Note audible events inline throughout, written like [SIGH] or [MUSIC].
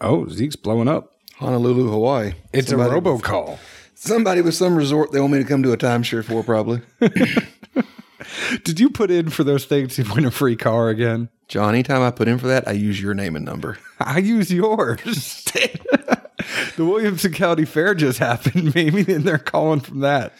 Oh, Zeke's blowing up. Honolulu, Hawaii. It's Somebody- a robocall. Somebody with some resort they want me to come to a timeshare for, probably. [LAUGHS] Did you put in for those things to win a free car again? John, anytime I put in for that, I use your name and number. [LAUGHS] I use yours. [LAUGHS] the Williamson County Fair just happened. Maybe then they're calling from that.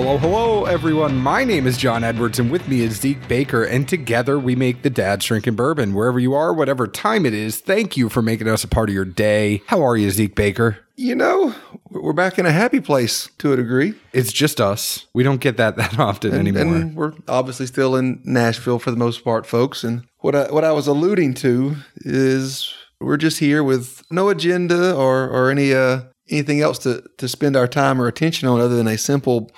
Hello, hello, everyone. My name is John Edwards, and with me is Zeke Baker, and together we make the Dad's Drinking Bourbon. Wherever you are, whatever time it is, thank you for making us a part of your day. How are you, Zeke Baker? You know, we're back in a happy place to a degree. It's just us. We don't get that [LAUGHS] that often anymore. And we're obviously still in Nashville for the most part, folks. And what I, what I was alluding to is we're just here with no agenda or, or any uh, anything else to, to spend our time or attention on other than a simple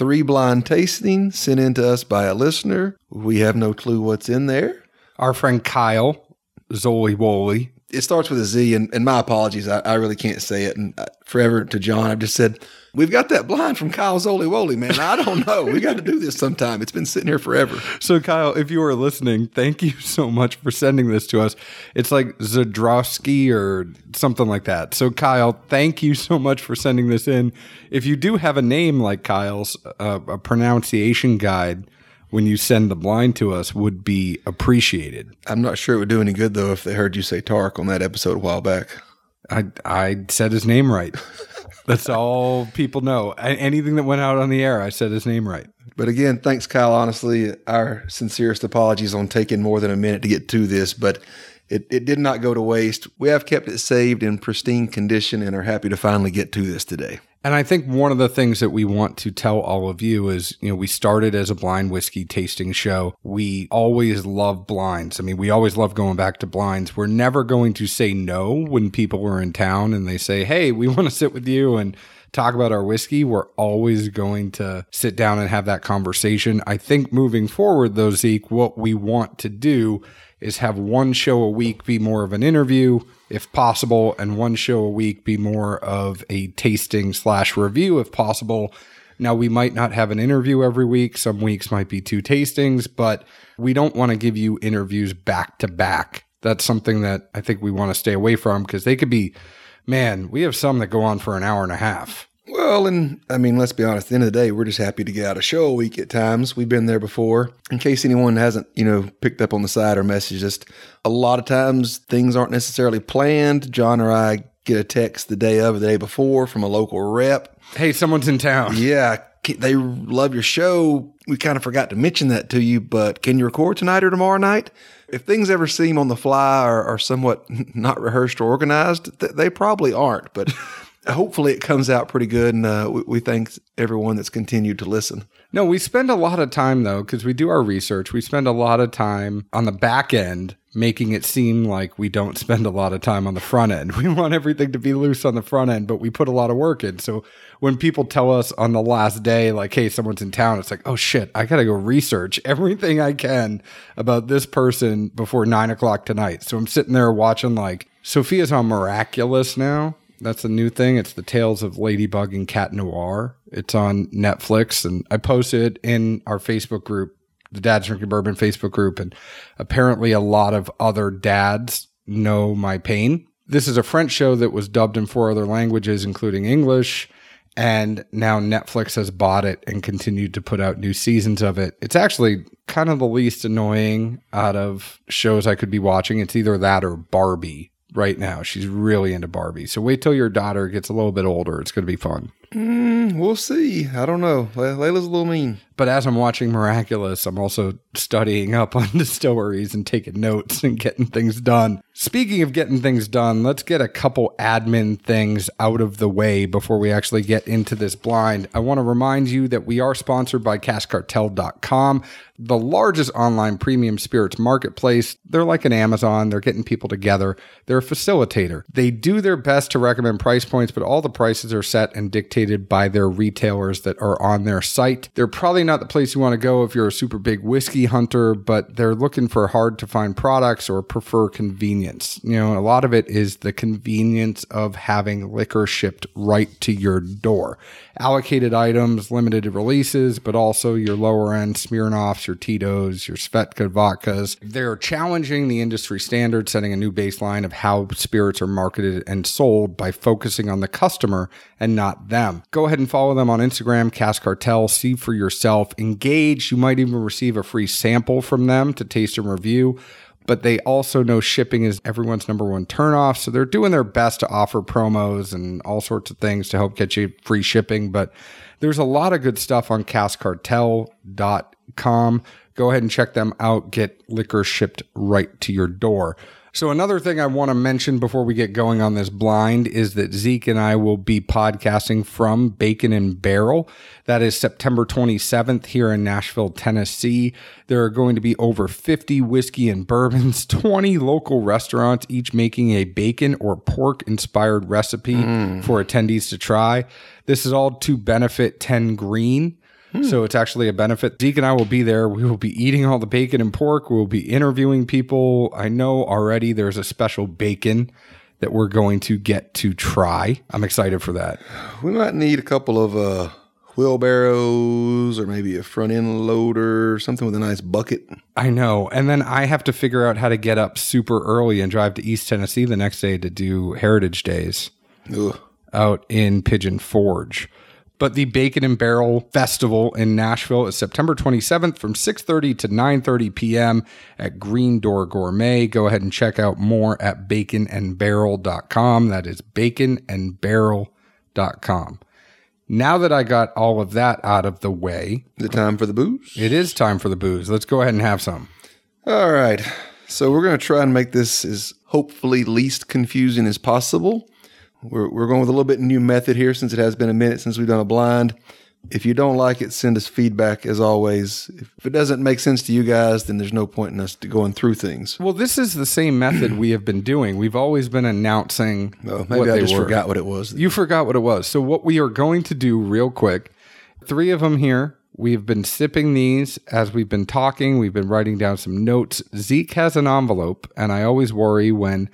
three blind tasting sent in to us by a listener. We have no clue what's in there. Our friend Kyle, Zoli Woly. It starts with a Z, and, and my apologies. I, I really can't say it. And uh, forever to John, I've just said, We've got that blind from Kyle Zoli Woly, man. I don't know. We got to do this sometime. It's been sitting here forever. So, Kyle, if you are listening, thank you so much for sending this to us. It's like Zadrowski or something like that. So, Kyle, thank you so much for sending this in. If you do have a name like Kyle's, uh, a pronunciation guide when you send the blind to us would be appreciated. I'm not sure it would do any good though if they heard you say Tark on that episode a while back. I I said his name right. [LAUGHS] That's all people know. Anything that went out on the air, I said his name right. But again, thanks, Kyle. Honestly, our sincerest apologies on taking more than a minute to get to this, but it, it did not go to waste. We have kept it saved in pristine condition and are happy to finally get to this today. And I think one of the things that we want to tell all of you is, you know, we started as a blind whiskey tasting show. We always love blinds. I mean, we always love going back to blinds. We're never going to say no when people are in town and they say, Hey, we [LAUGHS] want to sit with you and talk about our whiskey. We're always going to sit down and have that conversation. I think moving forward, though, Zeke, what we want to do is have one show a week be more of an interview, if possible, and one show a week be more of a tasting slash review, if possible. Now, we might not have an interview every week. Some weeks might be two tastings, but we don't want to give you interviews back to back. That's something that I think we want to stay away from because they could be, man, we have some that go on for an hour and a half. Well, and I mean, let's be honest, at the end of the day, we're just happy to get out a show a week at times. We've been there before. In case anyone hasn't, you know, picked up on the side or messaged us, a lot of times things aren't necessarily planned. John or I get a text the day of or the day before from a local rep. Hey, someone's in town. Yeah, they love your show. We kind of forgot to mention that to you, but can you record tonight or tomorrow night? If things ever seem on the fly or somewhat [LAUGHS] not rehearsed or organized, th- they probably aren't. But hopefully it comes out pretty good. And uh, we, we thank everyone that's continued to listen. No, we spend a lot of time though, because we do our research. We spend a lot of time on the back end making it seem like we don't spend a lot of time on the front end. [LAUGHS] We want everything to be loose on the front end, but we put a lot of work in. So when people tell us on the last day, like, hey, someone's in town, it's like, oh shit, I got to go research [LAUGHS] everything I can about this person before nine o'clock tonight. So I'm sitting there watching, like, Sophia's on Miraculous now. That's a new thing. It's the Tales of Ladybug and Cat Noir. It's on Netflix, and I posted in our Facebook group, the Dad's Drinking Bourbon Facebook group, and apparently a lot of other dads know my pain. This is a French show that was dubbed in four other languages, including English, and now Netflix has bought it and continued to put out new seasons of it. It's actually kind of the least annoying out of shows I could be watching. It's either that or Barbie right now. She's really into Barbie. So wait till your daughter gets a little bit older. It's going to be fun. Mm, we'll see. I don't know. Layla's a little mean. But as I'm watching Miraculous, I'm also studying up on [LAUGHS] distilleries and taking notes and getting things done. Speaking of getting things done, let's get a couple admin things out of the way before we actually get into this blind. I want to remind you that we are sponsored by caskcartel.com, the largest online premium spirits marketplace. They're like an Amazon, they're getting people together. They're a facilitator. They do their best to recommend price points, but all the prices are set and dictated by their retailers that are on their site. They're probably not the place you want to go if you're a super big whiskey hunter, but they're looking for hard to find products or prefer convenience. You know, a lot of it is the convenience of having liquor shipped right to your door. Allocated items, limited releases, but also your lower end Smirnoffs, your Tito's, your Svedka vodkas. They're challenging the industry standard, setting a new baseline of how spirits are marketed and sold by focusing on the customer and not them. Go ahead and follow them on Instagram, Cask Cartel, see for yourself, engage. You might even receive a free sample from them to taste and review but they also know shipping is everyone's number one turnoff. So they're doing their best to offer promos and all sorts of things to help get you free shipping. But there's a lot of good stuff on caskcartel.com. Go ahead and check them out. Get liquor shipped right to your door. So, another thing I want to mention before we get going on this blind is that Zeke and I will be podcasting from Bacon and Barrel. That is September 27th here in Nashville, Tennessee. There are going to be over 50 whiskey and bourbons, [LAUGHS] 20 local restaurants, each making a bacon or pork inspired recipe mm. for attendees to try. This is all to benefit 10 Green. Hmm. So it's actually a benefit. Zeke and I will be there. We will be eating all the bacon and pork. We'll be interviewing people. I know already there's a special bacon that we're going to get to try. I'm excited for that. We might need a couple of uh, wheelbarrows or maybe a front end loader, something with a nice bucket. I know. And then I have to figure out how to get up super early and drive to East Tennessee the next day to do Heritage Days Ugh. out in Pigeon Forge. But the Bacon and Barrel Festival in Nashville is September 27th from 6:30 to 9:30 p.m. at Green Door Gourmet. Go ahead and check out more at baconandbarrel.com. That is baconandbarrel.com. Now that I got all of that out of the way, the time for the booze. It is time for the booze. Let's go ahead and have some. All right. So we're going to try and make this as hopefully least confusing as possible. We're, we're going with a little bit new method here since it has been a minute since we've done a blind. If you don't like it, send us feedback as always. If it doesn't make sense to you guys, then there's no point in us going through things. Well, this is the same method we have been doing. We've always been announcing. Oh, maybe I just were. forgot what it was. You forgot what it was. So, what we are going to do real quick three of them here. We've been sipping these as we've been talking. We've been writing down some notes. Zeke has an envelope, and I always worry when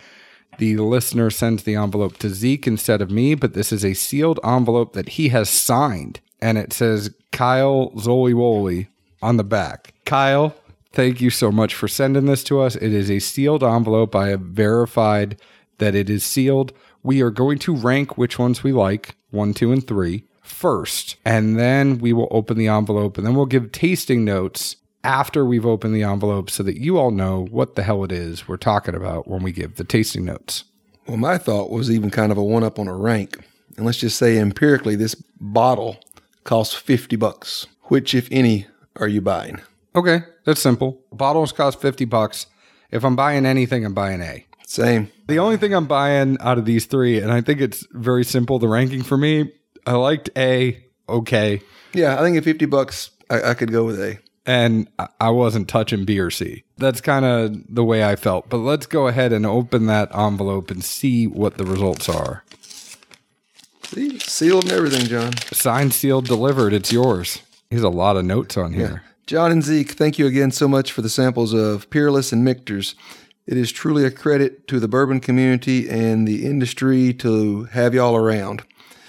the listener sends the envelope to Zeke instead of me, but this is a sealed envelope that he has signed. And it says Kyle Zoliwoli on the back. Kyle, thank you so much for sending this to us. It is a sealed envelope. I have verified that it is sealed. We are going to rank which ones we like one, two, and three first. And then we will open the envelope and then we'll give tasting notes after we've opened the envelope so that you all know what the hell it is we're talking about when we give the tasting notes. Well, my thought was even kind of a one up on a rank. And let's just say empirically, this bottle costs 50 bucks. Which, if any, are you buying? Okay, that's simple. Bottles cost 50 bucks. If I'm buying anything, I'm buying A. Same. The only thing I'm buying out of these three, and I think it's very simple, the ranking for me, I liked A, okay. Yeah, I think at 50 bucks, I, I could go with A and I wasn't touching B or C. That's kind of the way I felt. But let's go ahead and open that envelope and see what the results are. See, sealed and everything, John. Signed, sealed, delivered. It's yours. There's a lot of notes on here. Yeah. John and Zeke, thank you again so much for the samples of Peerless and Michter's. It is truly a credit to the bourbon community and the industry to have y'all around.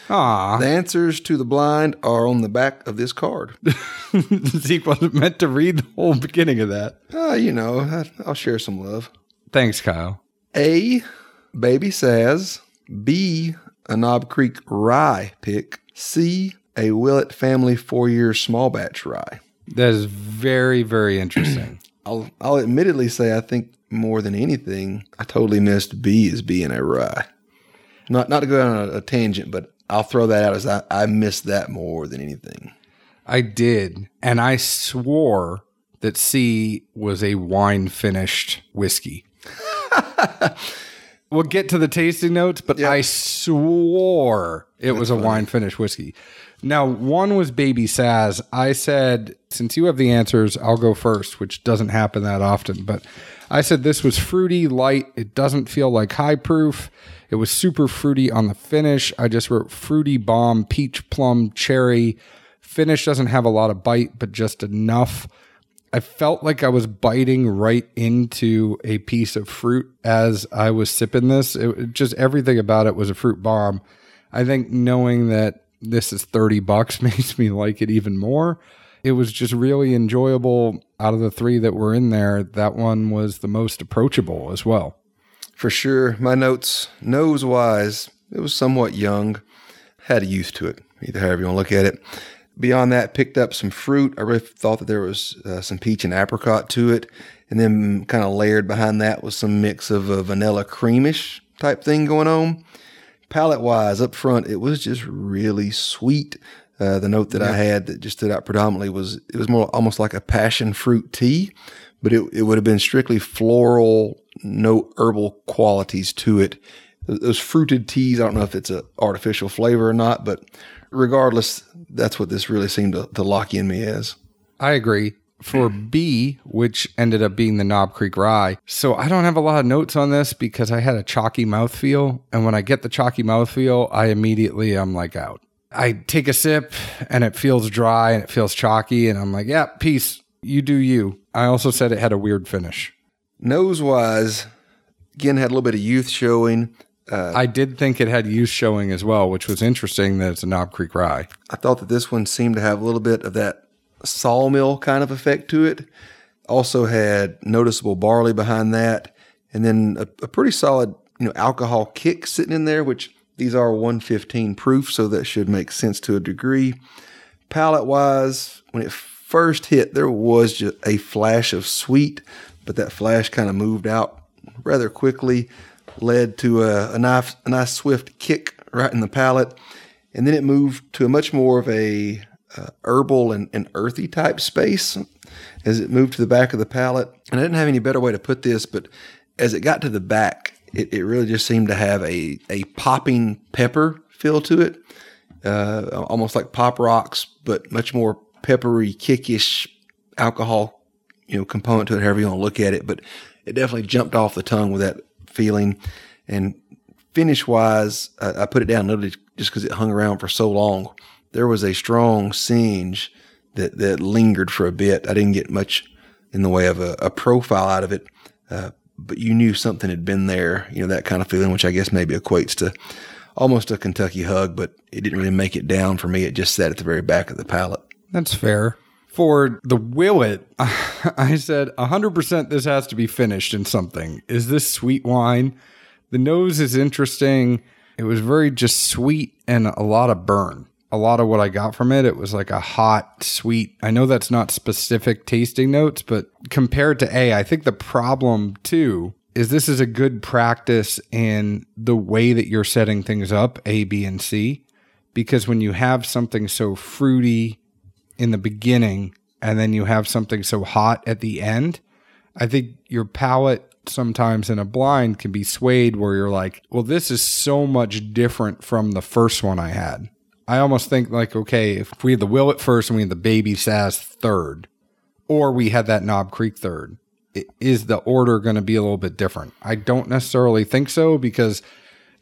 Ah, The answers to the blind are on the back of this card. [LAUGHS] Zeke wasn't meant to read the whole beginning of that. Uh, you know, I, I'll share some love. Thanks, Kyle. A, Baby Saz. B, a Knob Creek rye pick. C, a Willett family four year small batch rye. That is very, very interesting. [CLEARS THROAT] I'll, I'll admittedly say I think more than anything, I totally missed B as being a rye. Not not to go on a, a tangent, but I'll throw that out as I, I missed that more than anything. I did. And I swore that C was a wine finished whiskey. [LAUGHS] We'll get to the tasting notes, but Yep. I swore it was a wine finish whiskey. Now, one was Baby Saz. I said, since you have the answers, I'll go first, which doesn't happen that often. But I said this was fruity, light. It doesn't feel like high proof. It was super fruity on the finish. I just wrote fruity bomb, peach plum, cherry. Finish doesn't have a lot of bite, but just enough. I felt like I was biting right into a piece of fruit as I was sipping this. It, just everything about it was a fruit bomb. I think knowing that this is 30 bucks [LAUGHS] makes me like it even more. It was just really enjoyable. Out of the three that were in there, that one was the most approachable as well. For sure. My notes, nose wise, it was somewhat young, had a youth to it, either however you want to look at it. Beyond that, picked up some fruit. I really thought that there was uh, some peach and apricot to it. And then kind of layered behind that was some mix of a vanilla creamish type thing going on. Palate wise, up front, it was just really sweet. Uh, the note that I had that just stood out predominantly was it was more almost like a passion fruit tea, but it, it would have been strictly floral, no herbal qualities to it. Th- Those fruited teas, I don't know if it's a artificial flavor or not, but regardless, that's what this really seemed to, to lock in me as. I agree. For B, which ended up being the Knob Creek Rye. So I don't have a lot of notes on this because I had a chalky mouthfeel. And when I get the chalky mouthfeel, I immediately I'm like out. I take a sip and it feels dry and it feels chalky. And I'm like, yeah, peace. You do you. I also said it had a weird finish. Nose wise, again, had a little bit of youth showing. I did think it had use showing as well, which was interesting that it's a Knob Creek Rye. I thought that this one seemed to have a little bit of that sawmill kind of effect to it. Also had noticeable barley behind that, and then a, a pretty solid, you know, alcohol kick sitting in there, which these are 115 proof, so that should make sense to a degree. Palate wise, when it first hit, there was just a flash of sweet, but that flash kind of moved out rather quickly, led to a, a nice, a nice swift kick right in the palate, and then it moved to a much more of a uh, herbal and, and earthy type space as it moved to the back of the palate. And I didn't have any better way to put this, but as it got to the back, it, it really just seemed to have a, a popping pepper feel to it, uh, almost like pop rocks, but much more peppery, kickish alcohol, you know, component to it, however you want to look at it. But it definitely jumped off the tongue with that feeling. And finish wise, I, I put it down literally just because it hung around for so long. There was a strong singe that, that lingered for a bit. I didn't get much in the way of a, a profile out of it, uh, but you knew something had been there, you know, that kind of feeling, which I guess maybe equates to almost a Kentucky hug, but it didn't really make it down for me. It just sat at the very back of the palate. That's fair. For the Willett, [LAUGHS] I said 100% this has to be finished in something. Is this sweet wine? The nose is interesting. It was very just sweet and a lot of burn. A lot of what I got from it, it was like a hot, sweet. I know that's not specific tasting notes, but compared to A, I think the problem too is this is a good practice in the way that you're setting things up, A, B, and C. Because when you have something so fruity, in the beginning and then you have something so hot at the end, I think your palate sometimes in a blind can be swayed where you're like, well, this is so much different from the first one I had. I almost think like, okay, if we had the Willett first and we had the Baby Saz third, or we had that Knob Creek third, is the order going to be a little bit different? I don't necessarily think so because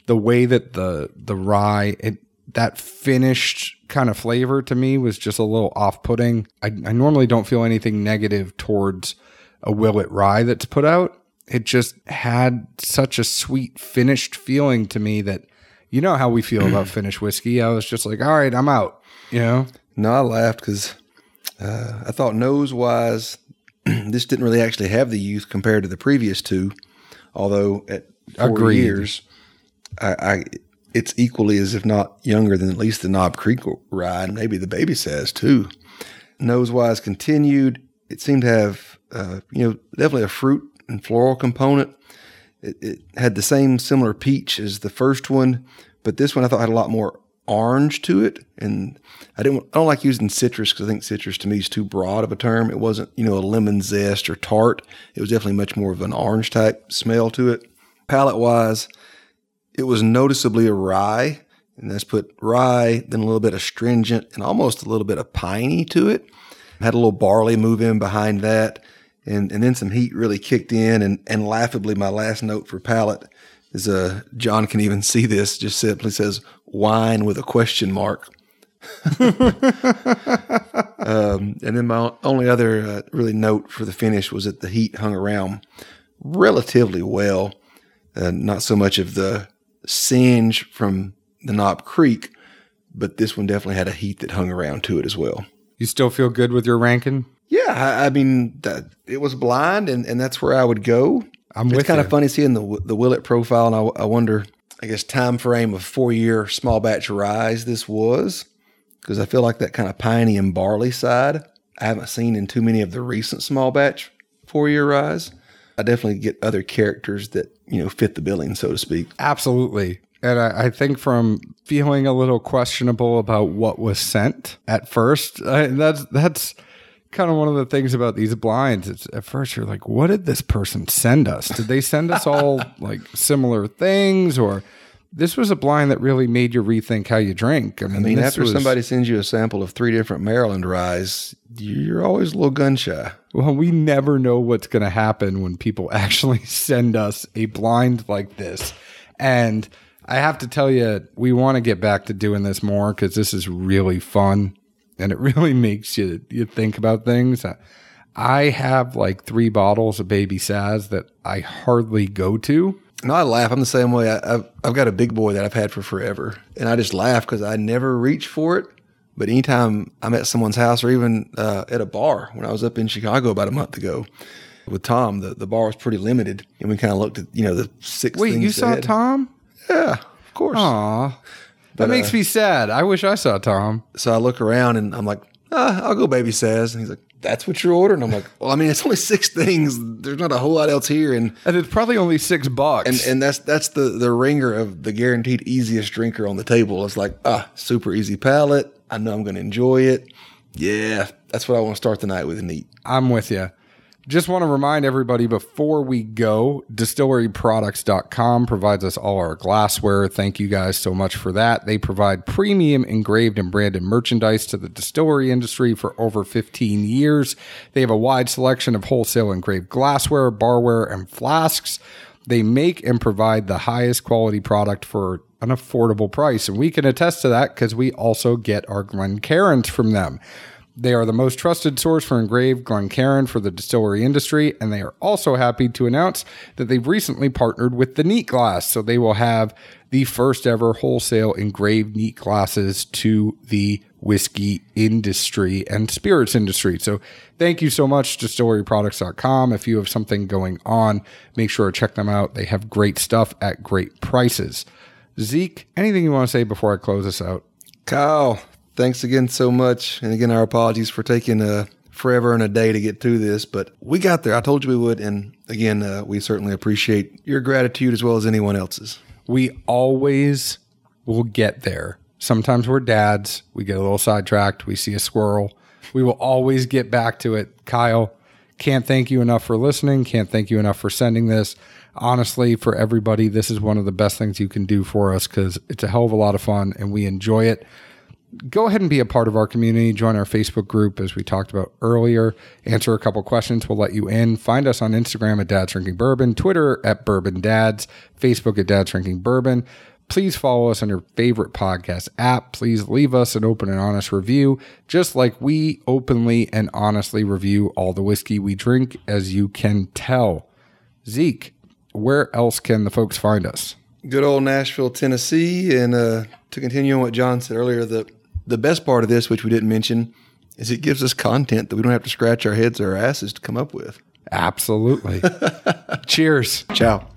the way that the the rye it that finished kind of flavor to me was just a little off-putting. I, I normally don't feel anything negative towards a Willett rye that's put out. It just had such a sweet finished feeling to me that you know how we feel about [CLEARS THROAT] finished whiskey. I was just like, all right, I'm out. You know, No, I laughed because uh, I thought nose wise, [CLEARS THROAT] this didn't really actually have the youth compared to the previous two. Although at four Agreed. years, I, I it's equally as if not younger than at least the Knob Creek and maybe the baby Saz too. Nose wise continued. It seemed to have uh, you know definitely a fruit and floral component. It, it had the same similar peach as the first one, but this one I thought had a lot more orange to it. And I didn't. I don't like using citrus because I think citrus to me is too broad of a term. It wasn't you know a lemon zest or tart. It was definitely much more of an orange type smell to it. Palate wise, it was noticeably a rye, and let's put rye, then a little bit astringent, and almost a little bit of piney to it. Had a little barley move in behind that, and, and then some heat really kicked in. And, and laughably, my last note for palate is uh, John can even [LAUGHS] see this, just simply says wine with a question mark. [LAUGHS] um, and then my only other uh, really note for the finish was that the heat hung around relatively well. Uh, not so much of the singe from the Knob Creek, but this one definitely had a heat that hung around to it as well. You still feel good with your ranking? Yeah, I, I mean, that, it was blind, and, and that's where I would go. I'm it's kind you. of funny seeing the the Willett profile, and I, I wonder, I guess, time frame of four year small batch ryes this was, because I feel like that kind of piney and barley side I haven't seen in too many of the recent small batch four year ryes. I definitely get other characters that you know fit the billing, so to speak. Absolutely. And I, I think from feeling a little questionable about what was sent at first, I, that's that's kind of one of the things about these blinds. It's at first you're like, what did this person send us? Did they send us all [LAUGHS] like similar things, or this was a blind that really made you rethink how you drink? I mean, I mean, after was- somebody sends you a sample of three different Maryland ryes, you're always a little gun shy. Well, we never know what's going to happen when people [LAUGHS] actually send us a blind like this. And I have to tell you, we want to get back to doing this more because this is really fun and it [LAUGHS] really makes you you think about things. I have like three bottles of Baby Saz that I hardly go to. No, I laugh. I'm the same way. I, I've, I've got a big boy that I've had for forever, and I just laugh because I never reach for it. But anytime I'm at someone's house or even uh, at a bar, when I was up in Chicago about a month ago with Tom, the, the bar was pretty limited, and we kind of looked at you know the six. Wait, you saw had. Tom? Yeah, of course. Aw. That makes me sad. I wish I saw Tom. So I look around and I'm like, ah, I'll go baby Saz. And he's like, that's what you're ordering? I'm like, well, I mean, it's only six things. There's not a whole lot else here. And And it's probably only six bucks. and, and that's that's the the ringer of the guaranteed easiest drinker on the table. It's like, ah, super easy palate. I know I'm going to enjoy it. Yeah, that's what I want to start the night with. Neat. I'm with you. Just want to remind everybody before we go, distilleryproducts.com provides us all our glassware. Thank you guys so much for that. They provide premium engraved and branded merchandise to the distillery industry for over 15 years. They have a wide selection of wholesale engraved glassware, barware, and flasks. They make and provide the highest quality product for an affordable price. And we can attest to that because we also get our Glencairns from them. They are the most trusted source for engraved Glencairn for the distillery industry, and they are also happy to announce that they've recently partnered with the Neat Glass. So they will have the first ever wholesale engraved neat glasses to the whiskey industry and spirits industry. So thank you so much, distilleryproducts.com. If you have something going on, make sure to check them out. They have great stuff at great prices. Zeke, anything you want to say before I close this out? Kyle, thanks again so much. And again, our apologies for taking uh, forever and a day to get through this, but we got there. I told you we would. And again, uh, we certainly appreciate your gratitude as well as anyone else's. we always will get there. Sometimes we're dads. We get a little sidetracked. We see a squirrel. We will always get back to it. Kyle, can't thank you enough for listening. Can't thank you enough for sending this. Honestly, for everybody, this is one of the best things you can do for us because it's a hell of a lot of fun and we enjoy it. Go ahead and be a part of our community. Join our Facebook group, as we talked about earlier. Answer a couple questions. We'll let you in. Find us on Instagram at Dad's Drinking Bourbon, Twitter at Bourbon Dads, Facebook at Dad's Drinking Bourbon. Please follow us on your favorite podcast app. Please leave us an open and honest review, just like we openly and honestly review all the whiskey we drink, as you can tell. Zeke, where else can the folks find us? Good old Nashville, Tennessee. And uh, to continue on what John said earlier, the the best part of this, which we didn't mention, is it gives us content that we don't have to scratch our heads or our asses to come up with. Absolutely. [LAUGHS] Cheers. Ciao.